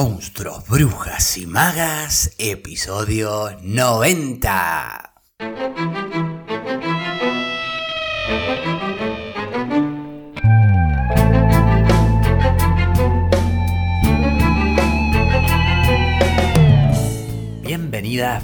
Monstruos, Brujas y Magas, episodio 90.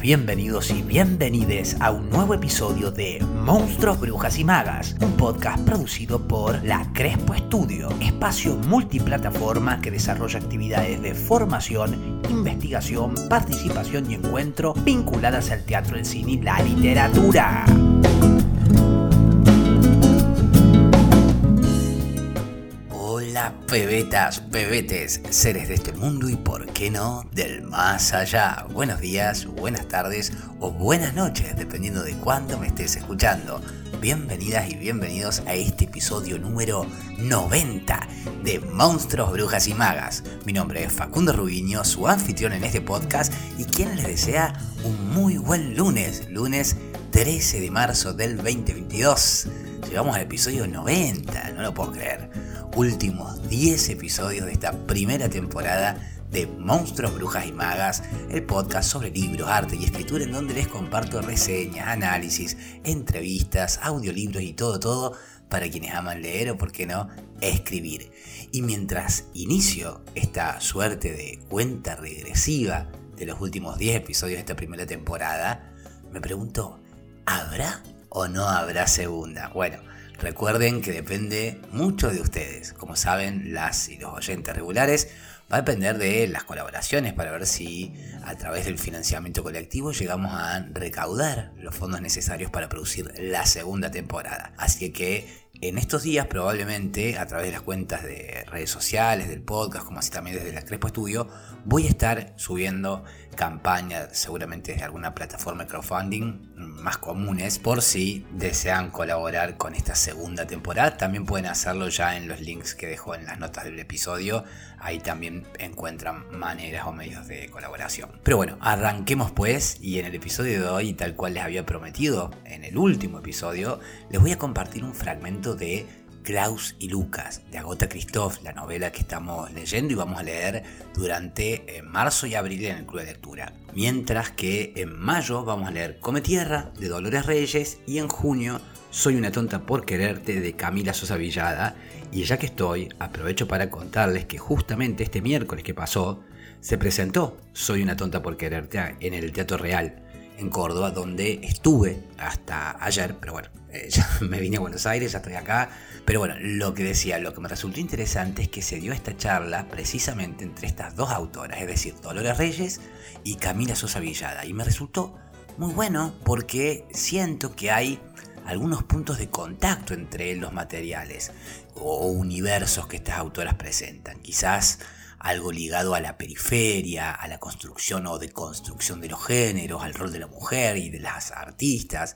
Bienvenidos y bienvenides a un nuevo episodio de Monstruos, Brujas y Magas, un podcast producido por La Crespo Estudio, espacio multiplataforma que desarrolla actividades de formación, investigación, participación y encuentro vinculadas al teatro, el cine y la literatura. Pebetas, pebetes, seres de este mundo y por qué no del más allá. Buenos días, buenas tardes o buenas noches, dependiendo de cuándo me estés escuchando. Bienvenidas y bienvenidos a este episodio número 90 de Monstruos, Brujas y Magas. Mi nombre es Facundo Rubiño, su anfitrión en este podcast y quien les desea un muy buen lunes, lunes 13 de marzo del 2022. Llegamos al episodio 90, no lo puedo creer últimos 10 episodios de esta primera temporada de Monstruos, Brujas y Magas, el podcast sobre libros, arte y escritura en donde les comparto reseñas, análisis, entrevistas, audiolibros y todo, todo para quienes aman leer o, por qué no, escribir. Y mientras inicio esta suerte de cuenta regresiva de los últimos 10 episodios de esta primera temporada, me pregunto, ¿habrá o no habrá segunda? Bueno, Recuerden que depende mucho de ustedes. Como saben, las y los oyentes regulares va a depender de las colaboraciones para ver si a través del financiamiento colectivo llegamos a recaudar los fondos necesarios para producir la segunda temporada. Así que en estos días probablemente a través de las cuentas de redes sociales, del podcast, como así también desde la Crespo Studio, voy a estar subiendo campañas seguramente desde alguna plataforma de crowdfunding más comunes por si desean colaborar con esta segunda temporada. También pueden hacerlo ya en los links que dejo en las notas del episodio. Ahí también encuentran maneras o medios de colaboración. Pero bueno, arranquemos pues y en el episodio de hoy, tal cual les había prometido en el último episodio, les voy a compartir un fragmento de Klaus y Lucas, de Agota Christoph, la novela que estamos leyendo y vamos a leer durante eh, marzo y abril en el Club de Lectura. Mientras que en mayo vamos a leer Come Tierra, de Dolores Reyes, y en junio Soy una tonta por quererte, de Camila Sosa Villada. Y ya que estoy, aprovecho para contarles que justamente este miércoles que pasó, se presentó Soy una tonta por quererte en el Teatro Real en Córdoba, donde estuve hasta ayer, pero bueno, eh, ya me vine a Buenos Aires, ya estoy acá. Pero bueno, lo que decía, lo que me resultó interesante es que se dio esta charla precisamente entre estas dos autoras, es decir, Dolores Reyes y Camila Sosa Villada. Y me resultó muy bueno porque siento que hay algunos puntos de contacto entre los materiales o universos que estas autoras presentan. Quizás algo ligado a la periferia, a la construcción o deconstrucción de los géneros, al rol de la mujer y de las artistas.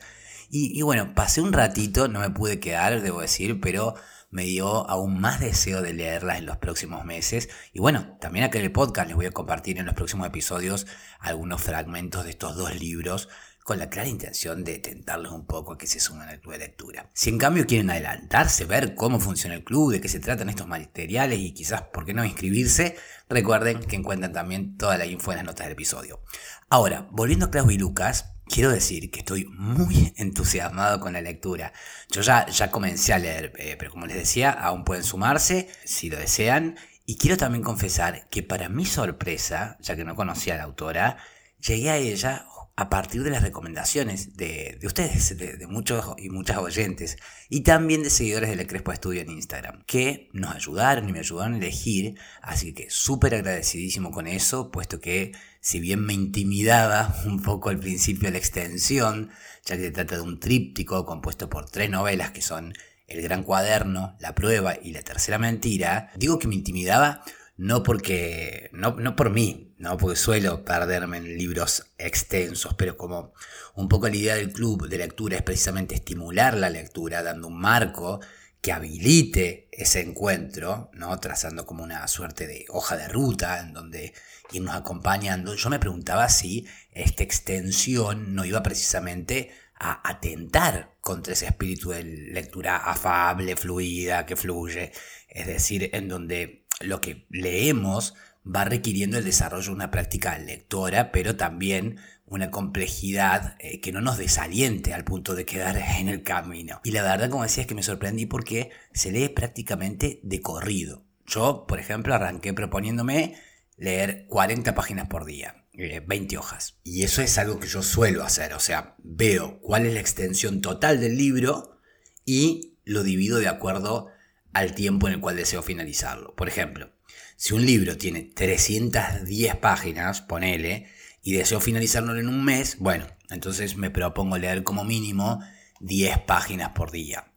Y, bueno, pasé un ratito, no me pude quedar, debo decir, pero me dio aún más deseo de leerlas en los próximos meses. Y bueno, también acá en el podcast les voy a compartir en los próximos episodios algunos fragmentos de estos dos libros con la clara intención de tentarlos un poco a que se sumen al club de lectura. Si en cambio quieren adelantarse, ver cómo funciona el club, de qué se tratan estos materiales y quizás, ¿por qué no inscribirse? Recuerden que encuentran también toda la info en las notas del episodio. Ahora, volviendo a Klaus y Lucas, quiero decir que estoy muy entusiasmado con la lectura. Yo ya, ya comencé a leer, eh, pero como les decía, aún pueden sumarse si lo desean. Y quiero también confesar que para mi sorpresa, ya que no conocía a la autora, llegué a ella a partir de las recomendaciones de, ustedes, de, muchos y muchas oyentes, y también de seguidores de la Crespo Estudio en Instagram, que nos ayudaron y me ayudaron a elegir, así que súper agradecidísimo con eso, puesto que si bien me intimidaba un poco al principio la extensión, ya que se trata de un tríptico compuesto por tres novelas que son El Gran Cuaderno, La Prueba y La Tercera Mentira, digo que me intimidaba no porque, no, no por mí, no porque suelo perderme en libros extensos, pero como un poco la idea del club de lectura es precisamente estimular la lectura, dando un marco que habilite ese encuentro, ¿no? trazando como una suerte de hoja de ruta en donde irnos acompañando. Yo me preguntaba si esta extensión no iba precisamente a atentar contra ese espíritu de lectura afable, fluida, que fluye, es decir, en donde lo que leemos va requiriendo el desarrollo de una práctica lectora, pero también una complejidad eh, que no nos desaliente al punto de quedar en el camino. Y la verdad, como decía, es que me sorprendí porque se lee prácticamente de corrido. Yo, por ejemplo, arranqué proponiéndome leer 40 páginas por día, 20 eh, hojas. Y eso es algo que yo suelo hacer, o sea, veo cuál es la extensión total del libro y lo divido de acuerdo al tiempo en el cual deseo finalizarlo. Por ejemplo, si un libro tiene 310 páginas, ponele, y deseo finalizarlo en un mes, bueno, entonces me propongo leer como mínimo 10 páginas por día.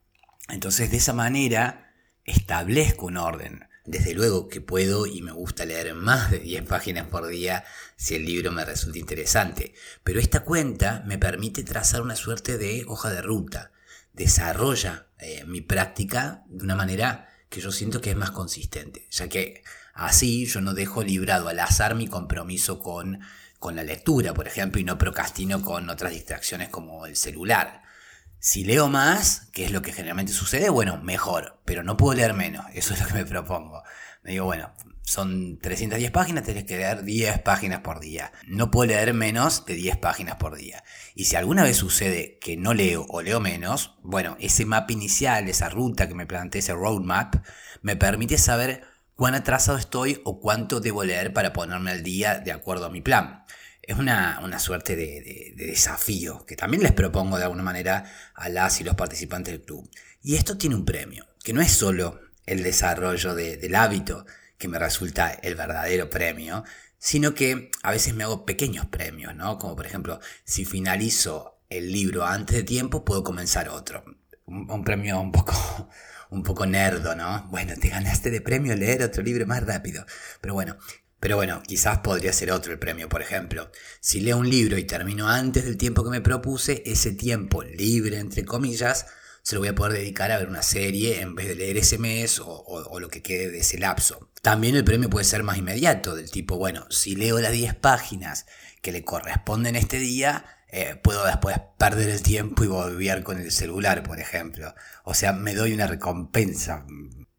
Entonces de esa manera establezco un orden. Desde luego que puedo y me gusta leer más de 10 páginas por día si el libro me resulta interesante, pero esta cuenta me permite trazar una suerte de hoja de ruta, desarrolla eh, mi práctica de una manera que yo siento que es más consistente, ya que así yo no dejo librado al azar mi compromiso con con la lectura, por ejemplo, y no procrastino con otras distracciones como el celular. Si leo más, que es lo que generalmente sucede, bueno, mejor, pero no puedo leer menos, eso es lo que me propongo. Me digo, bueno, son 310 páginas, tenés que leer 10 páginas por día. No puedo leer menos de 10 páginas por día. Y si alguna vez sucede que no leo o leo menos, bueno, ese mapa inicial, esa ruta que me planteé, ese roadmap, me permite saber cuán atrasado estoy o cuánto debo leer para ponerme al día de acuerdo a mi plan. Es una, suerte de, desafío que también les propongo de alguna manera a las y los participantes del club. Y esto tiene un premio, que no es solo el desarrollo del hábito que me resulta el verdadero premio, sino que a veces me hago pequeños premios, ¿no? Como por ejemplo, si finalizo el libro antes de tiempo, puedo comenzar otro. un premio un poco un poco nerdo, ¿no? Bueno, te ganaste de premio leer otro libro más rápido. Pero bueno, pero bueno, quizás podría ser otro el premio, por ejemplo. Si leo un libro y termino antes del tiempo que me propuse, ese tiempo libre, entre comillas, se lo voy a poder dedicar a ver una serie en vez de leer ese mes o, o, lo que quede de ese lapso. También el premio puede ser más inmediato, del tipo, bueno, si leo las 10 páginas que le corresponden este día, eh, puedo después perder el tiempo y volver con el celular, por ejemplo. O sea, me doy una recompensa.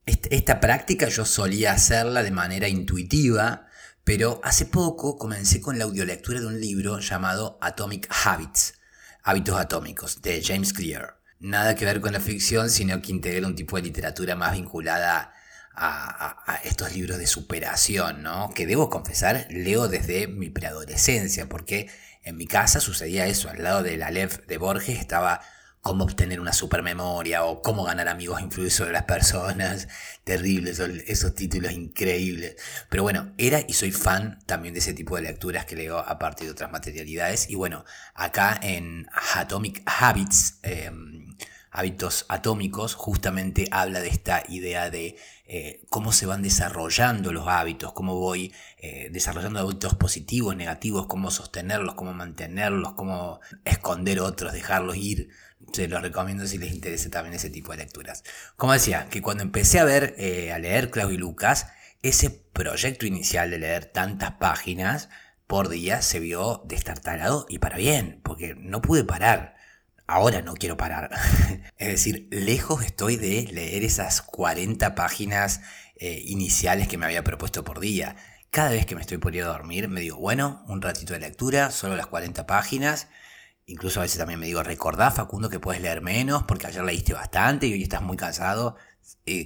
Esta práctica yo solía hacerla de manera intuitiva, pero hace poco comencé con la audiolectura de un libro llamado Atomic Habits, Hábitos Atómicos, de James Clear. Nada que ver con la ficción, sino que integra un tipo de literatura más vinculada a, estos libros de superación, ¿no? Que debo confesar, leo desde mi preadolescencia, porque en mi casa sucedía eso, al lado de la Lev de Borges estaba cómo obtener una supermemoria o cómo ganar amigos e sobre las personas. Terribles, esos títulos increíbles. Pero bueno, era y soy fan también de ese tipo de lecturas que leo a partir de otras materialidades. Y bueno, acá en Atomic Habits, em, hábitos atómicos, justamente habla de esta idea de eh, cómo se van desarrollando los hábitos, cómo voy eh, desarrollando hábitos positivos, negativos, cómo sostenerlos, cómo mantenerlos, cómo esconder otros, dejarlos ir. Se los recomiendo si les interesa también ese tipo de lecturas. Como decía, que cuando empecé a ver, eh, a leer Claudio y Lucas, ese proyecto inicial de leer tantas páginas por día se vio destartalado y para bien, porque no pude parar ahora no quiero parar. es decir, lejos estoy de leer esas 40 páginas eh, iniciales que me había propuesto por día. Cada vez que me estoy poniendo a dormir, me digo, bueno, un ratito de lectura, solo las 40 páginas. Incluso a veces también me digo, recordá Facundo que puedes leer menos porque ayer leíste bastante y hoy estás muy cansado.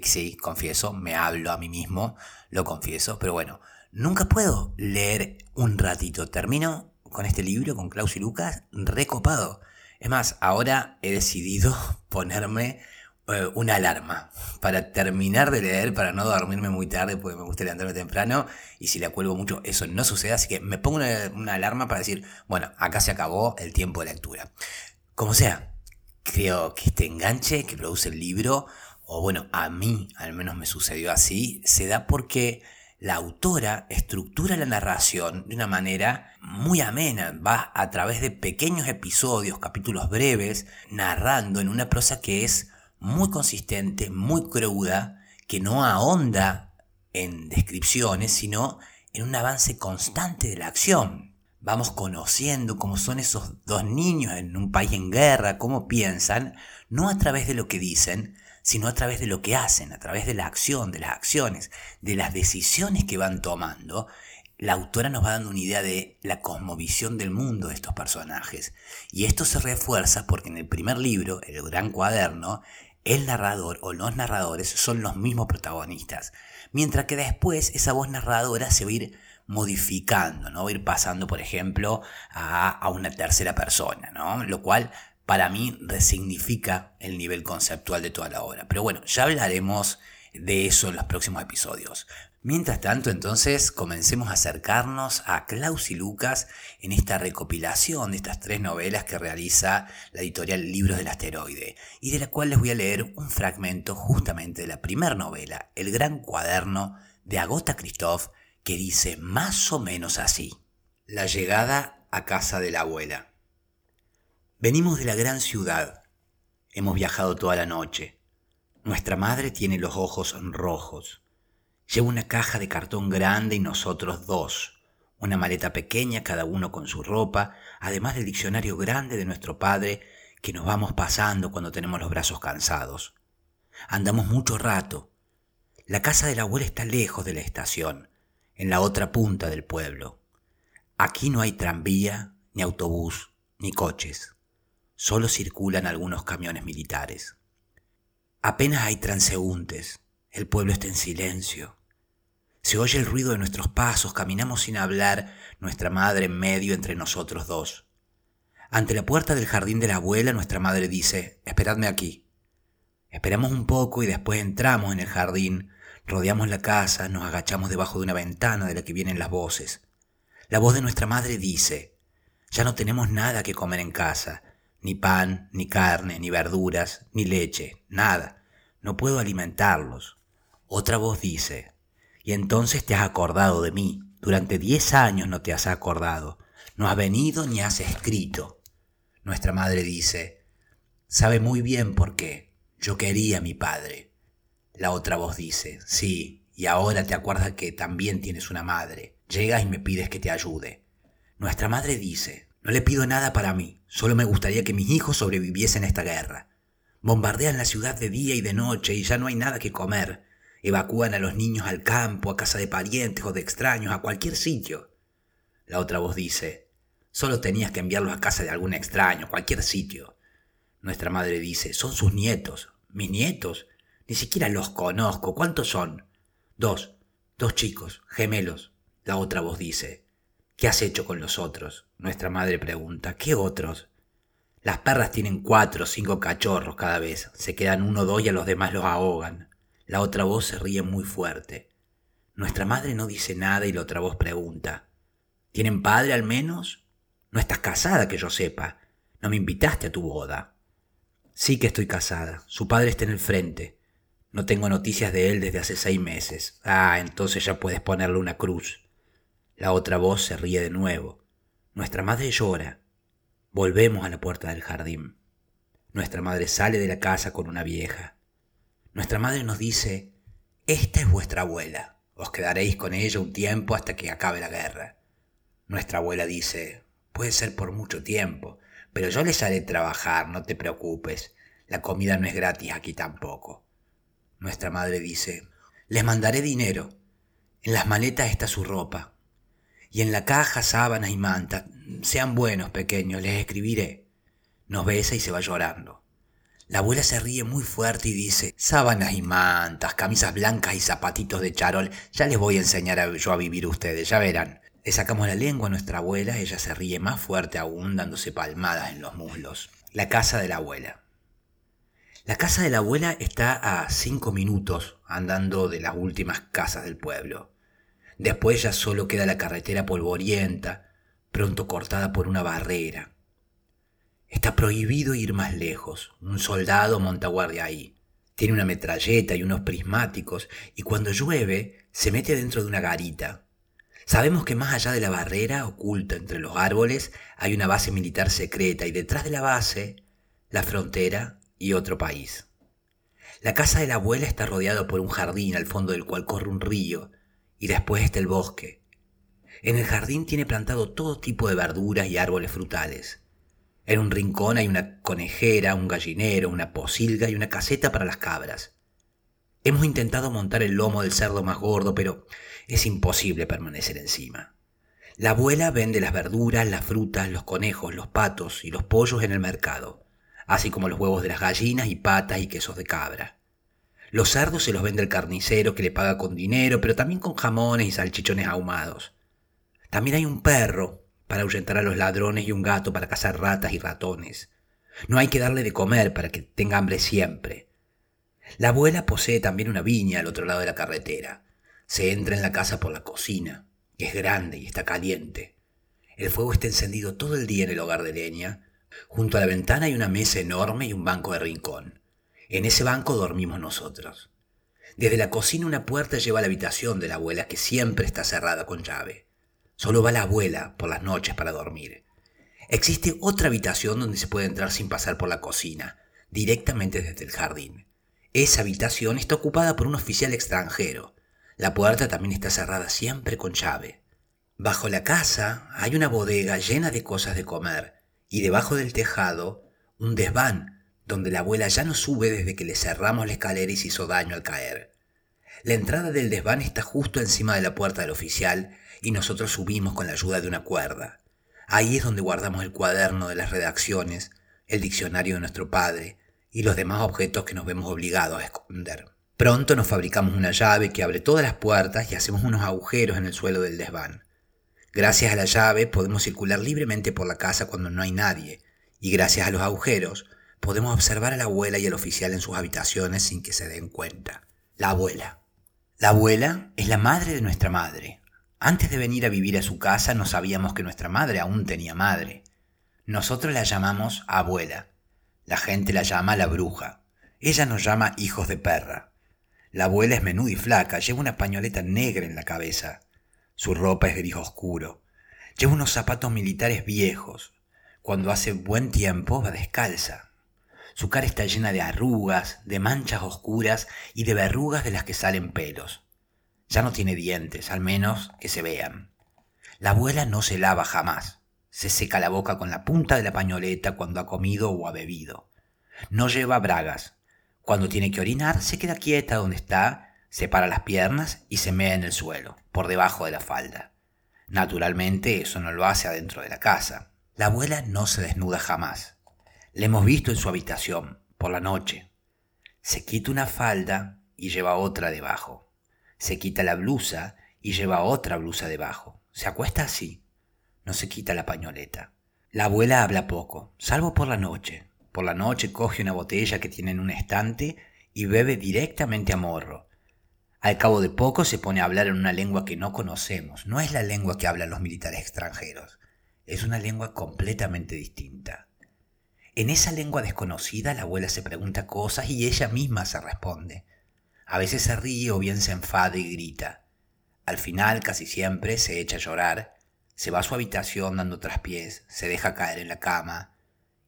sí, confieso, me hablo a mí mismo, lo confieso, pero bueno, nunca puedo leer un ratito. Termino con este libro, con Klaus y Lucas, recopado. Es más, ahora he decidido ponerme eh, una alarma para terminar de leer, para no dormirme muy tarde, porque me gusta levantarme temprano y si la cuelgo mucho eso no sucede, así que me pongo una, alarma para decir, bueno, acá se acabó el tiempo de lectura. Como sea, creo que este enganche que produce el libro, o bueno, a mí al menos me sucedió así, se da porque la autora estructura la narración de una manera muy amena, va a través de pequeños episodios, capítulos breves, narrando en una prosa que es muy consistente, muy cruda, que no ahonda en descripciones, sino en un avance constante de la acción. Vamos conociendo cómo son esos dos niños en un país en guerra, cómo piensan, no a través de lo que dicen, sino a través de lo que hacen, a través de la acción, de las acciones, de las decisiones que van tomando, la autora nos va dando una idea de la cosmovisión del mundo de estos personajes. Y esto se refuerza porque en el primer libro, El Gran Cuaderno, el narrador o los narradores son los mismos protagonistas. Mientras que después esa voz narradora se va a ir modificando, ¿no? Va a ir pasando, por ejemplo, a, a una tercera persona, ¿no? Lo cual para mí resignifica el nivel conceptual de toda la obra. Pero bueno, ya hablaremos de eso en los próximos episodios. Mientras tanto, entonces, comencemos a acercarnos a Klaus y Lucas en esta recopilación de estas tres novelas que realiza la editorial Libros del Asteroide, y de la cual les voy a leer un fragmento justamente de la primera novela, El Gran Cuaderno de Agota Christoph, que dice más o menos así. La llegada a casa de la abuela. Venimos de la gran ciudad. Hemos viajado toda la noche. Nuestra madre tiene los ojos rojos. Lleva una caja de cartón grande y nosotros dos, una maleta pequeña cada uno con su ropa, además del diccionario grande de nuestro padre que nos vamos pasando cuando tenemos los brazos cansados. Andamos mucho rato. La casa de la abuela está lejos de la estación, en la otra punta del pueblo. Aquí no hay tranvía, ni autobús, ni coches. Solo circulan algunos camiones militares. Apenas hay transeúntes. El pueblo está en silencio. Se oye el ruido de nuestros pasos, caminamos sin hablar, nuestra madre en medio entre nosotros dos. Ante la puerta del jardín de la abuela, nuestra madre dice, esperadme aquí. Esperamos un poco y después entramos en el jardín, rodeamos la casa, nos agachamos debajo de una ventana de la que vienen las voces. La voz de nuestra madre dice, ya no tenemos nada que comer en casa, ni pan, ni carne, ni verduras, ni leche, nada. No puedo alimentarlos. Otra voz dice, y entonces te has acordado de mí. Durante diez años no te has acordado. No has venido ni has escrito. Nuestra madre dice, sabe muy bien por qué. Yo quería a mi padre. La otra voz dice, sí, y ahora te acuerdas que también tienes una madre. Llegas y me pides que te ayude. Nuestra madre dice, no le pido nada para mí, solo me gustaría que mis hijos sobreviviesen a esta guerra. Bombardean la ciudad de día y de noche y ya no hay nada que comer. Evacúan a los niños al campo, a casa de parientes o de extraños, a cualquier sitio. La otra voz dice, solo tenías que enviarlos a casa de algún extraño, cualquier sitio. Nuestra madre dice, son sus nietos. ¿Mis nietos? Ni siquiera los conozco. ¿Cuántos son? Dos. Dos chicos, gemelos. La otra voz dice, ¿qué has hecho con los otros? Nuestra madre pregunta, ¿qué otros? Las perras tienen cuatro o cinco cachorros cada vez. Se quedan uno o dos y a los demás los ahogan. La otra voz se ríe muy fuerte. Nuestra madre no dice nada y la otra voz pregunta, ¿Tienen padre al menos? No estás casada, que yo sepa. No me invitaste a tu boda. Sí que estoy casada. Su padre está en el frente. No tengo noticias de él desde hace seis meses. Ah, entonces ya puedes ponerle una cruz. La otra voz se ríe de nuevo. Nuestra madre llora. Volvemos a la puerta del jardín. Nuestra madre sale de la casa con una vieja. Nuestra madre nos dice, esta es vuestra abuela, os quedaréis con ella un tiempo hasta que acabe la guerra. Nuestra abuela dice, puede ser por mucho tiempo, pero yo les haré trabajar, no te preocupes, la comida no es gratis aquí tampoco. Nuestra madre dice, les mandaré dinero, en las maletas está su ropa, y en la caja sábanas y mantas, sean buenos pequeños, les escribiré. Nos besa y se va llorando. La abuela se ríe muy fuerte y dice, sábanas y mantas, camisas blancas y zapatitos de charol, ya les voy a enseñar a, yo a vivir ustedes, ya verán. Le sacamos la lengua a nuestra abuela, ella se ríe más fuerte aún, dándose palmadas en los muslos. La casa de la abuela. La casa de la abuela está a cinco minutos andando de las últimas casas del pueblo. Después ya solo queda la carretera polvorienta, pronto cortada por una barrera. Está prohibido ir más lejos. Un soldado monta guardia ahí. Tiene una metralleta y unos prismáticos y cuando llueve se mete dentro de una garita. Sabemos que más allá de la barrera, oculta entre los árboles, hay una base militar secreta y detrás de la base, la frontera y otro país. La casa de la abuela está rodeada por un jardín al fondo del cual corre un río y después está el bosque. En el jardín tiene plantado todo tipo de verduras y árboles frutales. En un rincón hay una conejera, un gallinero, una posilga y una caseta para las cabras. Hemos intentado montar el lomo del cerdo más gordo, pero es imposible permanecer encima. La abuela vende las verduras, las frutas, los conejos, los patos y los pollos en el mercado, así como los huevos de las gallinas y patas y quesos de cabra. Los cerdos se los vende el carnicero que le paga con dinero, pero también con jamones y salchichones ahumados. También hay un perro para ahuyentar a los ladrones y un gato para cazar ratas y ratones. No hay que darle de comer para que tenga hambre siempre. La abuela posee también una viña al otro lado de la carretera. Se entra en la casa por la cocina, que es grande y está caliente. El fuego está encendido todo el día en el hogar de leña. Junto a la ventana hay una mesa enorme y un banco de rincón. En ese banco dormimos nosotros. Desde la cocina una puerta lleva a la habitación de la abuela que siempre está cerrada con llave. Solo va la abuela por las noches para dormir. Existe otra habitación donde se puede entrar sin pasar por la cocina, directamente desde el jardín. Esa habitación está ocupada por un oficial extranjero. La puerta también está cerrada siempre con llave. Bajo la casa hay una bodega llena de cosas de comer y debajo del tejado un desván donde la abuela ya no sube desde que le cerramos la escalera y se hizo daño al caer. La entrada del desván está justo encima de la puerta del oficial y nosotros subimos con la ayuda de una cuerda. Ahí es donde guardamos el cuaderno de las redacciones, el diccionario de nuestro padre y los demás objetos que nos vemos obligados a esconder. Pronto nos fabricamos una llave que abre todas las puertas y hacemos unos agujeros en el suelo del desván. Gracias a la llave podemos circular libremente por la casa cuando no hay nadie, y gracias a los agujeros podemos observar a la abuela y al oficial en sus habitaciones sin que se den cuenta. La abuela. La abuela es la madre de nuestra madre, antes de venir a vivir a su casa no sabíamos que nuestra madre aún tenía madre. Nosotros la llamamos abuela. La gente la llama la bruja. Ella nos llama hijos de perra. La abuela es menuda y flaca, lleva una pañoleta negra en la cabeza. Su ropa es gris oscuro. Lleva unos zapatos militares viejos. Cuando hace buen tiempo va descalza. Su cara está llena de arrugas, de manchas oscuras y de verrugas de las que salen pelos. Ya no tiene dientes, al menos que se vean. La abuela no se lava jamás. Se seca la boca con la punta de la pañoleta cuando ha comido o ha bebido. No lleva bragas. Cuando tiene que orinar, se queda quieta donde está, separa las piernas y se mea en el suelo, por debajo de la falda. Naturalmente eso no lo hace adentro de la casa. La abuela no se desnuda jamás. Le hemos visto en su habitación, por la noche. Se quita una falda y lleva otra debajo se quita la blusa y lleva otra blusa debajo. Se acuesta así. No se quita la pañoleta. La abuela habla poco, salvo por la noche. Por la noche coge una botella que tiene en un estante y bebe directamente a morro. Al cabo de poco se pone a hablar en una lengua que no conocemos. No es la lengua que hablan los militares extranjeros. Es una lengua completamente distinta. En esa lengua desconocida la abuela se pregunta cosas y ella misma se responde. A veces se ríe o bien se enfada y grita. Al final, casi siempre, se echa a llorar, se va a su habitación dando traspiés, se deja caer en la cama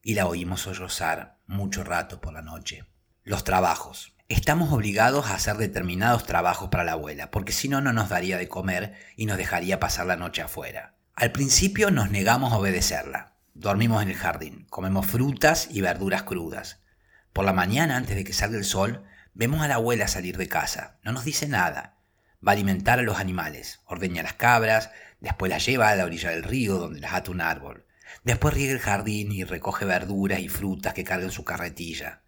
y la oímos sollozar mucho rato por la noche. Los trabajos. Estamos obligados a hacer determinados trabajos para la abuela, porque si no, no nos daría de comer y nos dejaría pasar la noche afuera. Al principio nos negamos a obedecerla. Dormimos en el jardín, comemos frutas y verduras crudas. Por la mañana, antes de que salga el sol, Vemos a la abuela salir de casa, no nos dice nada. Va a alimentar a los animales, ordeña las cabras, después las lleva a la orilla del río donde las ata un árbol. Después riega el jardín y recoge verduras y frutas que carga en su carretilla.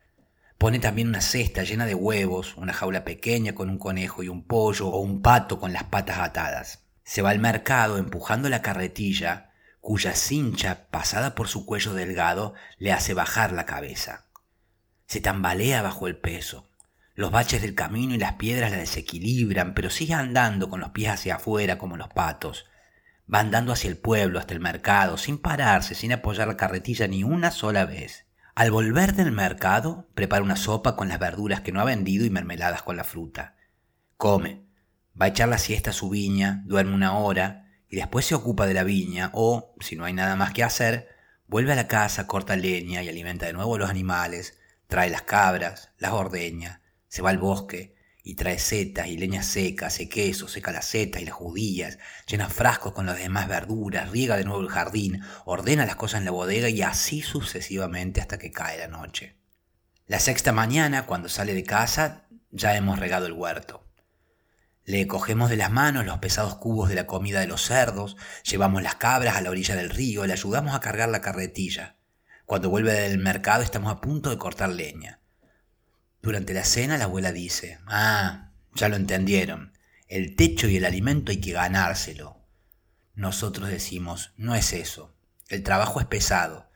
Pone también una cesta llena de huevos, una jaula pequeña con un conejo y un pollo o un pato con las patas atadas. Se va al mercado empujando la carretilla, cuya cincha, pasada por su cuello delgado, le hace bajar la cabeza. Se tambalea bajo el peso. Los baches del camino y las piedras la desequilibran, pero sigue andando con los pies hacia afuera como los patos. Va andando hacia el pueblo, hasta el mercado, sin pararse, sin apoyar la carretilla ni una sola vez. Al volver del mercado, prepara una sopa con las verduras que no ha vendido y mermeladas con la fruta. Come, va a echar la siesta a su viña, duerme una hora y después se ocupa de la viña o, si no hay nada más que hacer, vuelve a la casa, corta leña y alimenta de nuevo a los animales, trae las cabras, las ordeña, se va al bosque y trae setas y leña seca, hace queso, seca las setas y las judías, llena frascos con las demás verduras, riega de nuevo el jardín, ordena las cosas en la bodega y así sucesivamente hasta que cae la noche. La sexta mañana, cuando sale de casa, ya hemos regado el huerto. Le cogemos de las manos los pesados cubos de la comida de los cerdos, llevamos las cabras a la orilla del río, le ayudamos a cargar la carretilla. Cuando vuelve del mercado estamos a punto de cortar leña. Durante la cena la abuela dice, ah, ya lo entendieron, el techo y el alimento hay que ganárselo. Nosotros decimos, no es eso, el trabajo es pesado,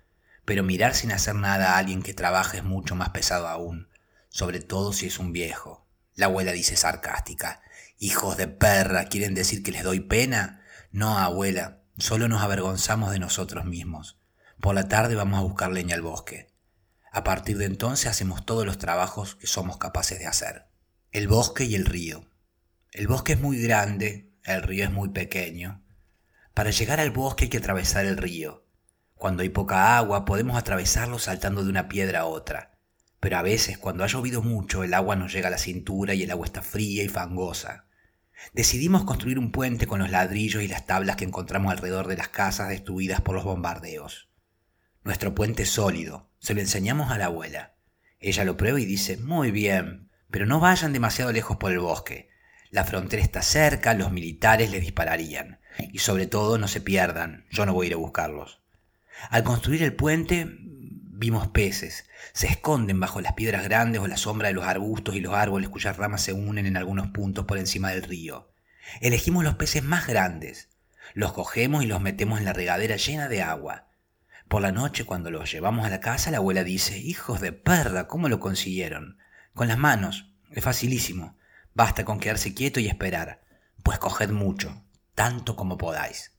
pero mirar sin hacer nada a alguien que trabaja es mucho más pesado aún, sobre todo si es un viejo. La abuela dice sarcástica, hijos de perra, ¿quieren decir que les doy pena? No, abuela, solo nos avergonzamos de nosotros mismos. Por la tarde vamos a buscar leña al bosque. A partir de entonces hacemos todos los trabajos que somos capaces de hacer. El bosque y el río. El bosque es muy grande, el río es muy pequeño. Para llegar al bosque hay que atravesar el río. Cuando hay poca agua podemos atravesarlo saltando de una piedra a otra. Pero a veces, cuando ha llovido mucho, el agua nos llega a la cintura y el agua está fría y fangosa. Decidimos construir un puente con los ladrillos y las tablas que encontramos alrededor de las casas destruidas por los bombardeos. Nuestro puente sólido, se lo enseñamos a la abuela. Ella lo prueba y dice, muy bien, pero no vayan demasiado lejos por el bosque. La frontera está cerca, los militares les dispararían. Y sobre todo no se pierdan, yo no voy a ir a buscarlos. Al construir el puente vimos peces. Se esconden bajo las piedras grandes o la sombra de los arbustos y los árboles cuyas ramas se unen en algunos puntos por encima del río. Elegimos los peces más grandes. Los cogemos y los metemos en la regadera llena de agua. Por la noche, cuando los llevamos a la casa, la abuela dice, hijos de perra, ¿cómo lo consiguieron? Con las manos. Es facilísimo. Basta con quedarse quieto y esperar. Pues coged mucho, tanto como podáis.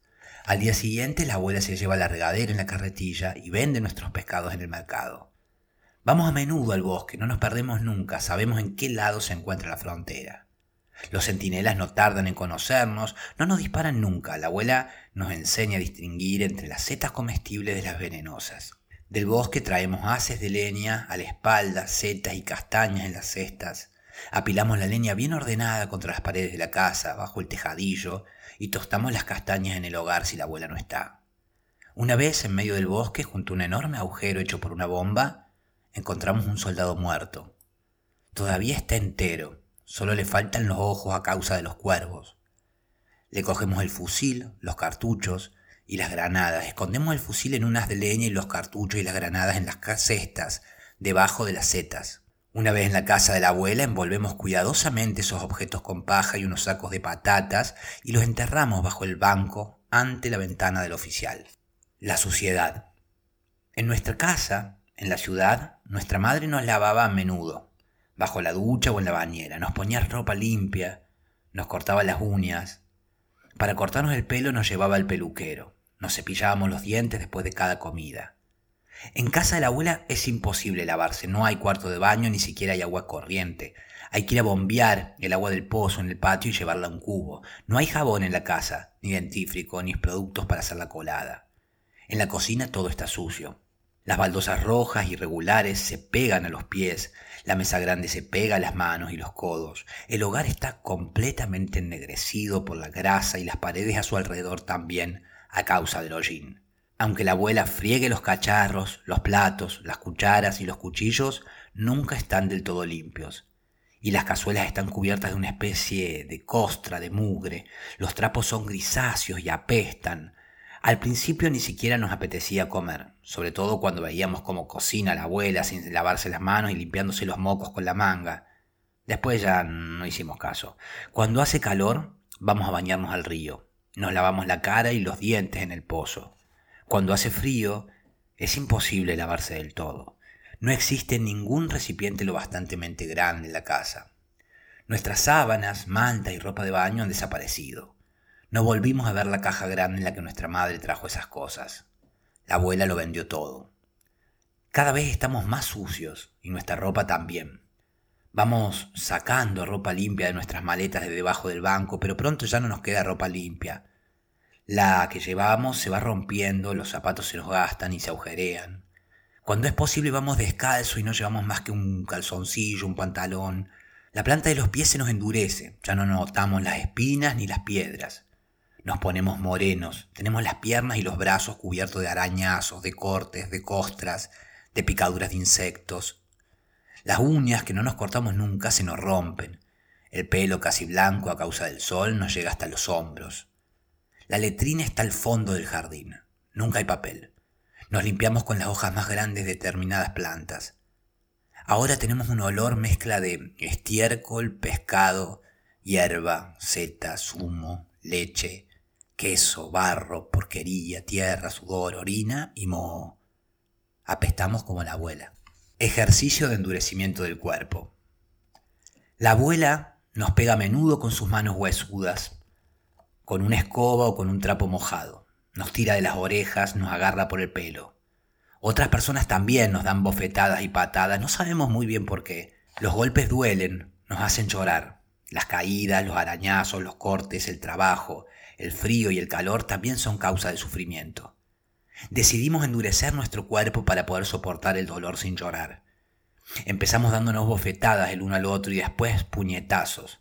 Al día siguiente la abuela se lleva la regadera en la carretilla y vende nuestros pescados en el mercado. Vamos a menudo al bosque, no nos perdemos nunca, sabemos en qué lado se encuentra la frontera. Los centinelas no tardan en conocernos, no nos disparan nunca. La abuela nos enseña a distinguir entre las setas comestibles de las venenosas. Del bosque traemos haces de leña a la espalda, setas y castañas en las cestas. Apilamos la leña bien ordenada contra las paredes de la casa, bajo el tejadillo, y tostamos las castañas en el hogar si la abuela no está. Una vez, en medio del bosque, junto a un enorme agujero hecho por una bomba, encontramos un soldado muerto. Todavía está entero, Solo le faltan los ojos a causa de los cuervos. Le cogemos el fusil, los cartuchos y las granadas. Escondemos el fusil en unas de leña y los cartuchos y las granadas en las cestas, debajo de las setas. Una vez en la casa de la abuela envolvemos cuidadosamente esos objetos con paja y unos sacos de patatas y los enterramos bajo el banco ante la ventana del oficial. La suciedad. En nuestra casa, en la ciudad, nuestra madre nos lavaba a menudo bajo la ducha o en la bañera, nos ponía ropa limpia, nos cortaba las uñas. Para cortarnos el pelo nos llevaba al peluquero, nos cepillábamos los dientes después de cada comida. En casa de la abuela es imposible lavarse, no hay cuarto de baño, ni siquiera hay agua corriente. Hay que ir a bombear el agua del pozo en el patio y llevarla a un cubo. No hay jabón en la casa, ni dentífrico, ni productos para hacer la colada. En la cocina todo está sucio. Las baldosas rojas irregulares se pegan a los pies, la mesa grande se pega a las manos y los codos. El hogar está completamente ennegrecido por la grasa y las paredes a su alrededor también a causa del hollín. Aunque la abuela friegue los cacharros, los platos, las cucharas y los cuchillos, nunca están del todo limpios. Y las cazuelas están cubiertas de una especie de costra, de mugre. Los trapos son grisáceos y apestan. Al principio ni siquiera nos apetecía comer, sobre todo cuando veíamos cómo cocina la abuela sin lavarse las manos y limpiándose los mocos con la manga. Después ya no hicimos caso. Cuando hace calor, vamos a bañarnos al río. Nos lavamos la cara y los dientes en el pozo. Cuando hace frío, es imposible lavarse del todo. No existe ningún recipiente lo bastantemente grande en la casa. Nuestras sábanas, manta y ropa de baño han desaparecido. No volvimos a ver la caja grande en la que nuestra madre trajo esas cosas. La abuela lo vendió todo. Cada vez estamos más sucios y nuestra ropa también. Vamos sacando ropa limpia de nuestras maletas de debajo del banco, pero pronto ya no nos queda ropa limpia. La que llevamos se va rompiendo, los zapatos se nos gastan y se agujerean. Cuando es posible vamos descalzo y no llevamos más que un calzoncillo, un pantalón. La planta de los pies se nos endurece, ya no notamos las espinas ni las piedras. Nos ponemos morenos, tenemos las piernas y los brazos cubiertos de arañazos, de cortes, de costras, de picaduras de insectos. Las uñas que no nos cortamos nunca se nos rompen. El pelo casi blanco a causa del sol nos llega hasta los hombros. La letrina está al fondo del jardín. Nunca hay papel. Nos limpiamos con las hojas más grandes de determinadas plantas. Ahora tenemos un olor mezcla de estiércol, pescado, hierba, setas, humo, leche, queso, barro, porquería, tierra, sudor, orina y moho. Apestamos como la abuela. Ejercicio de endurecimiento del cuerpo. La abuela nos pega a menudo con sus manos huesudas, con una escoba o con un trapo mojado. Nos tira de las orejas, nos agarra por el pelo. Otras personas también nos dan bofetadas y patadas, no sabemos muy bien por qué. Los golpes duelen, nos hacen llorar. Las caídas, los arañazos, los cortes, el trabajo, el frío y el calor también son causa de sufrimiento. Decidimos endurecer nuestro cuerpo para poder soportar el dolor sin llorar. Empezamos dándonos bofetadas el uno al otro y después puñetazos.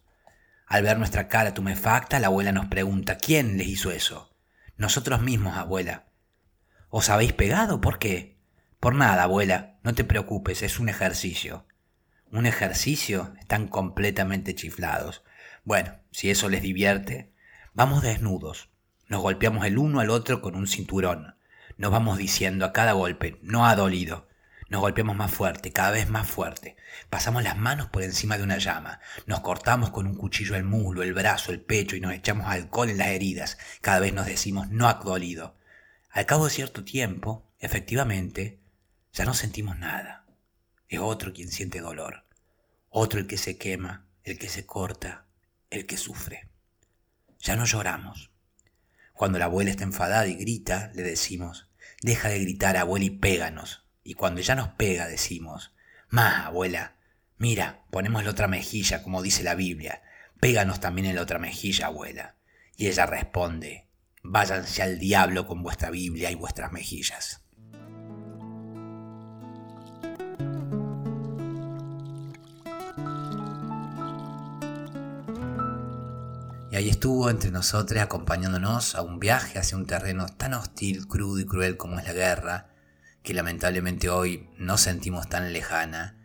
Al ver nuestra cara tumefacta, la abuela nos pregunta, ¿quién les hizo eso? Nosotros mismos, abuela. ¿Os habéis pegado? ¿Por qué? Por nada, abuela, no te preocupes, es un ejercicio. ¿Un ejercicio? Están completamente chiflados. Bueno, si eso les divierte, vamos desnudos. Nos golpeamos el uno al otro con un cinturón. Nos vamos diciendo a cada golpe, no ha dolido. Nos golpeamos más fuerte, cada vez más fuerte. Pasamos las manos por encima de una llama. Nos cortamos con un cuchillo el muslo, el brazo, el pecho y nos echamos alcohol en las heridas. Cada vez nos decimos no ha dolido. Al cabo de cierto tiempo, efectivamente, ya no sentimos nada. Es otro quien siente dolor. Otro el que se quema, el que se corta, el que sufre. Ya no lloramos. Cuando la abuela está enfadada y grita, le decimos, deja de gritar, abuela, y péganos. Y cuando ya nos pega, decimos, más, abuela, mira, ponemos la otra mejilla, como dice la Biblia, péganos también en la otra mejilla, abuela. Y ella responde, váyanse al diablo con vuestra Biblia y vuestras mejillas. Y ahí estuvo entre nosotros acompañándonos a un viaje hacia un terreno tan hostil, crudo y cruel como es la guerra, que lamentablemente hoy no sentimos tan lejana,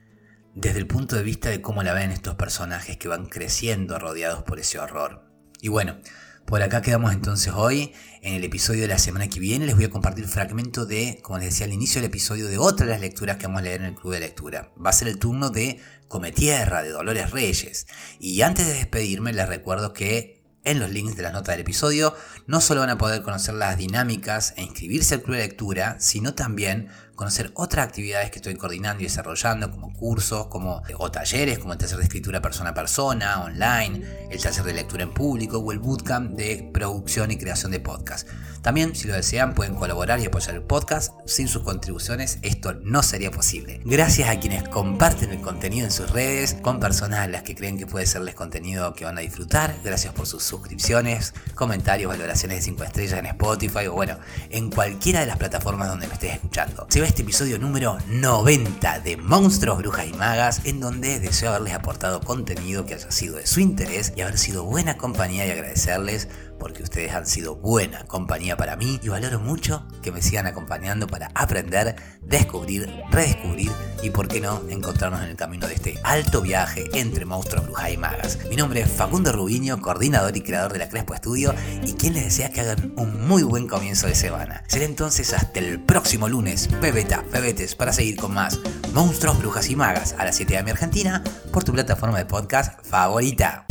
desde el punto de vista de cómo la ven estos personajes que van creciendo rodeados por ese horror. Y bueno, por acá quedamos entonces hoy. En el episodio de la semana que viene les voy a compartir fragmento de, como les decía al inicio del episodio, de otra de las lecturas que vamos a leer en el Club de Lectura. Va a ser el turno de Come Tierra, de Dolores Reyes. Y antes de despedirme les recuerdo que en los links de la nota del episodio, no solo van a poder conocer las dinámicas e inscribirse al club de lectura, sino también conocer otras actividades que estoy coordinando y desarrollando, como cursos, como, o talleres, como el taller de escritura persona a persona, online, el taller de lectura en público o el bootcamp de producción y creación de podcast. También, si lo desean, pueden colaborar y apoyar el podcast. Sin sus contribuciones, esto no sería posible. Gracias a quienes comparten el contenido en sus redes, con personas a las que creen que puede serles contenido que van a disfrutar. Gracias por sus suscripciones, comentarios, valoraciones de 5 estrellas en Spotify o bueno, en cualquiera de las plataformas donde me estés escuchando este episodio número 90 de Monstruos, Brujas y Magas, en donde deseo haberles aportado contenido que haya sido de su interés y haber sido buena compañía y agradecerles porque ustedes han sido buena compañía para mí y valoro mucho que me sigan acompañando para aprender, descubrir, redescubrir y por qué no encontrarnos en el camino de este alto viaje entre monstruos, brujas y magas. Mi nombre es Facundo Rubiño, coordinador y creador de la Crespo Estudio y quien les desea que hagan un muy buen comienzo de semana. Será entonces hasta el próximo lunes, pebeta, pebetes, para seguir con más monstruos, brujas y magas a las 7 de Argentina por tu plataforma de podcast favorita.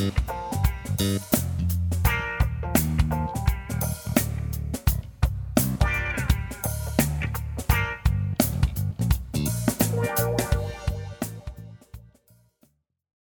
Thank you.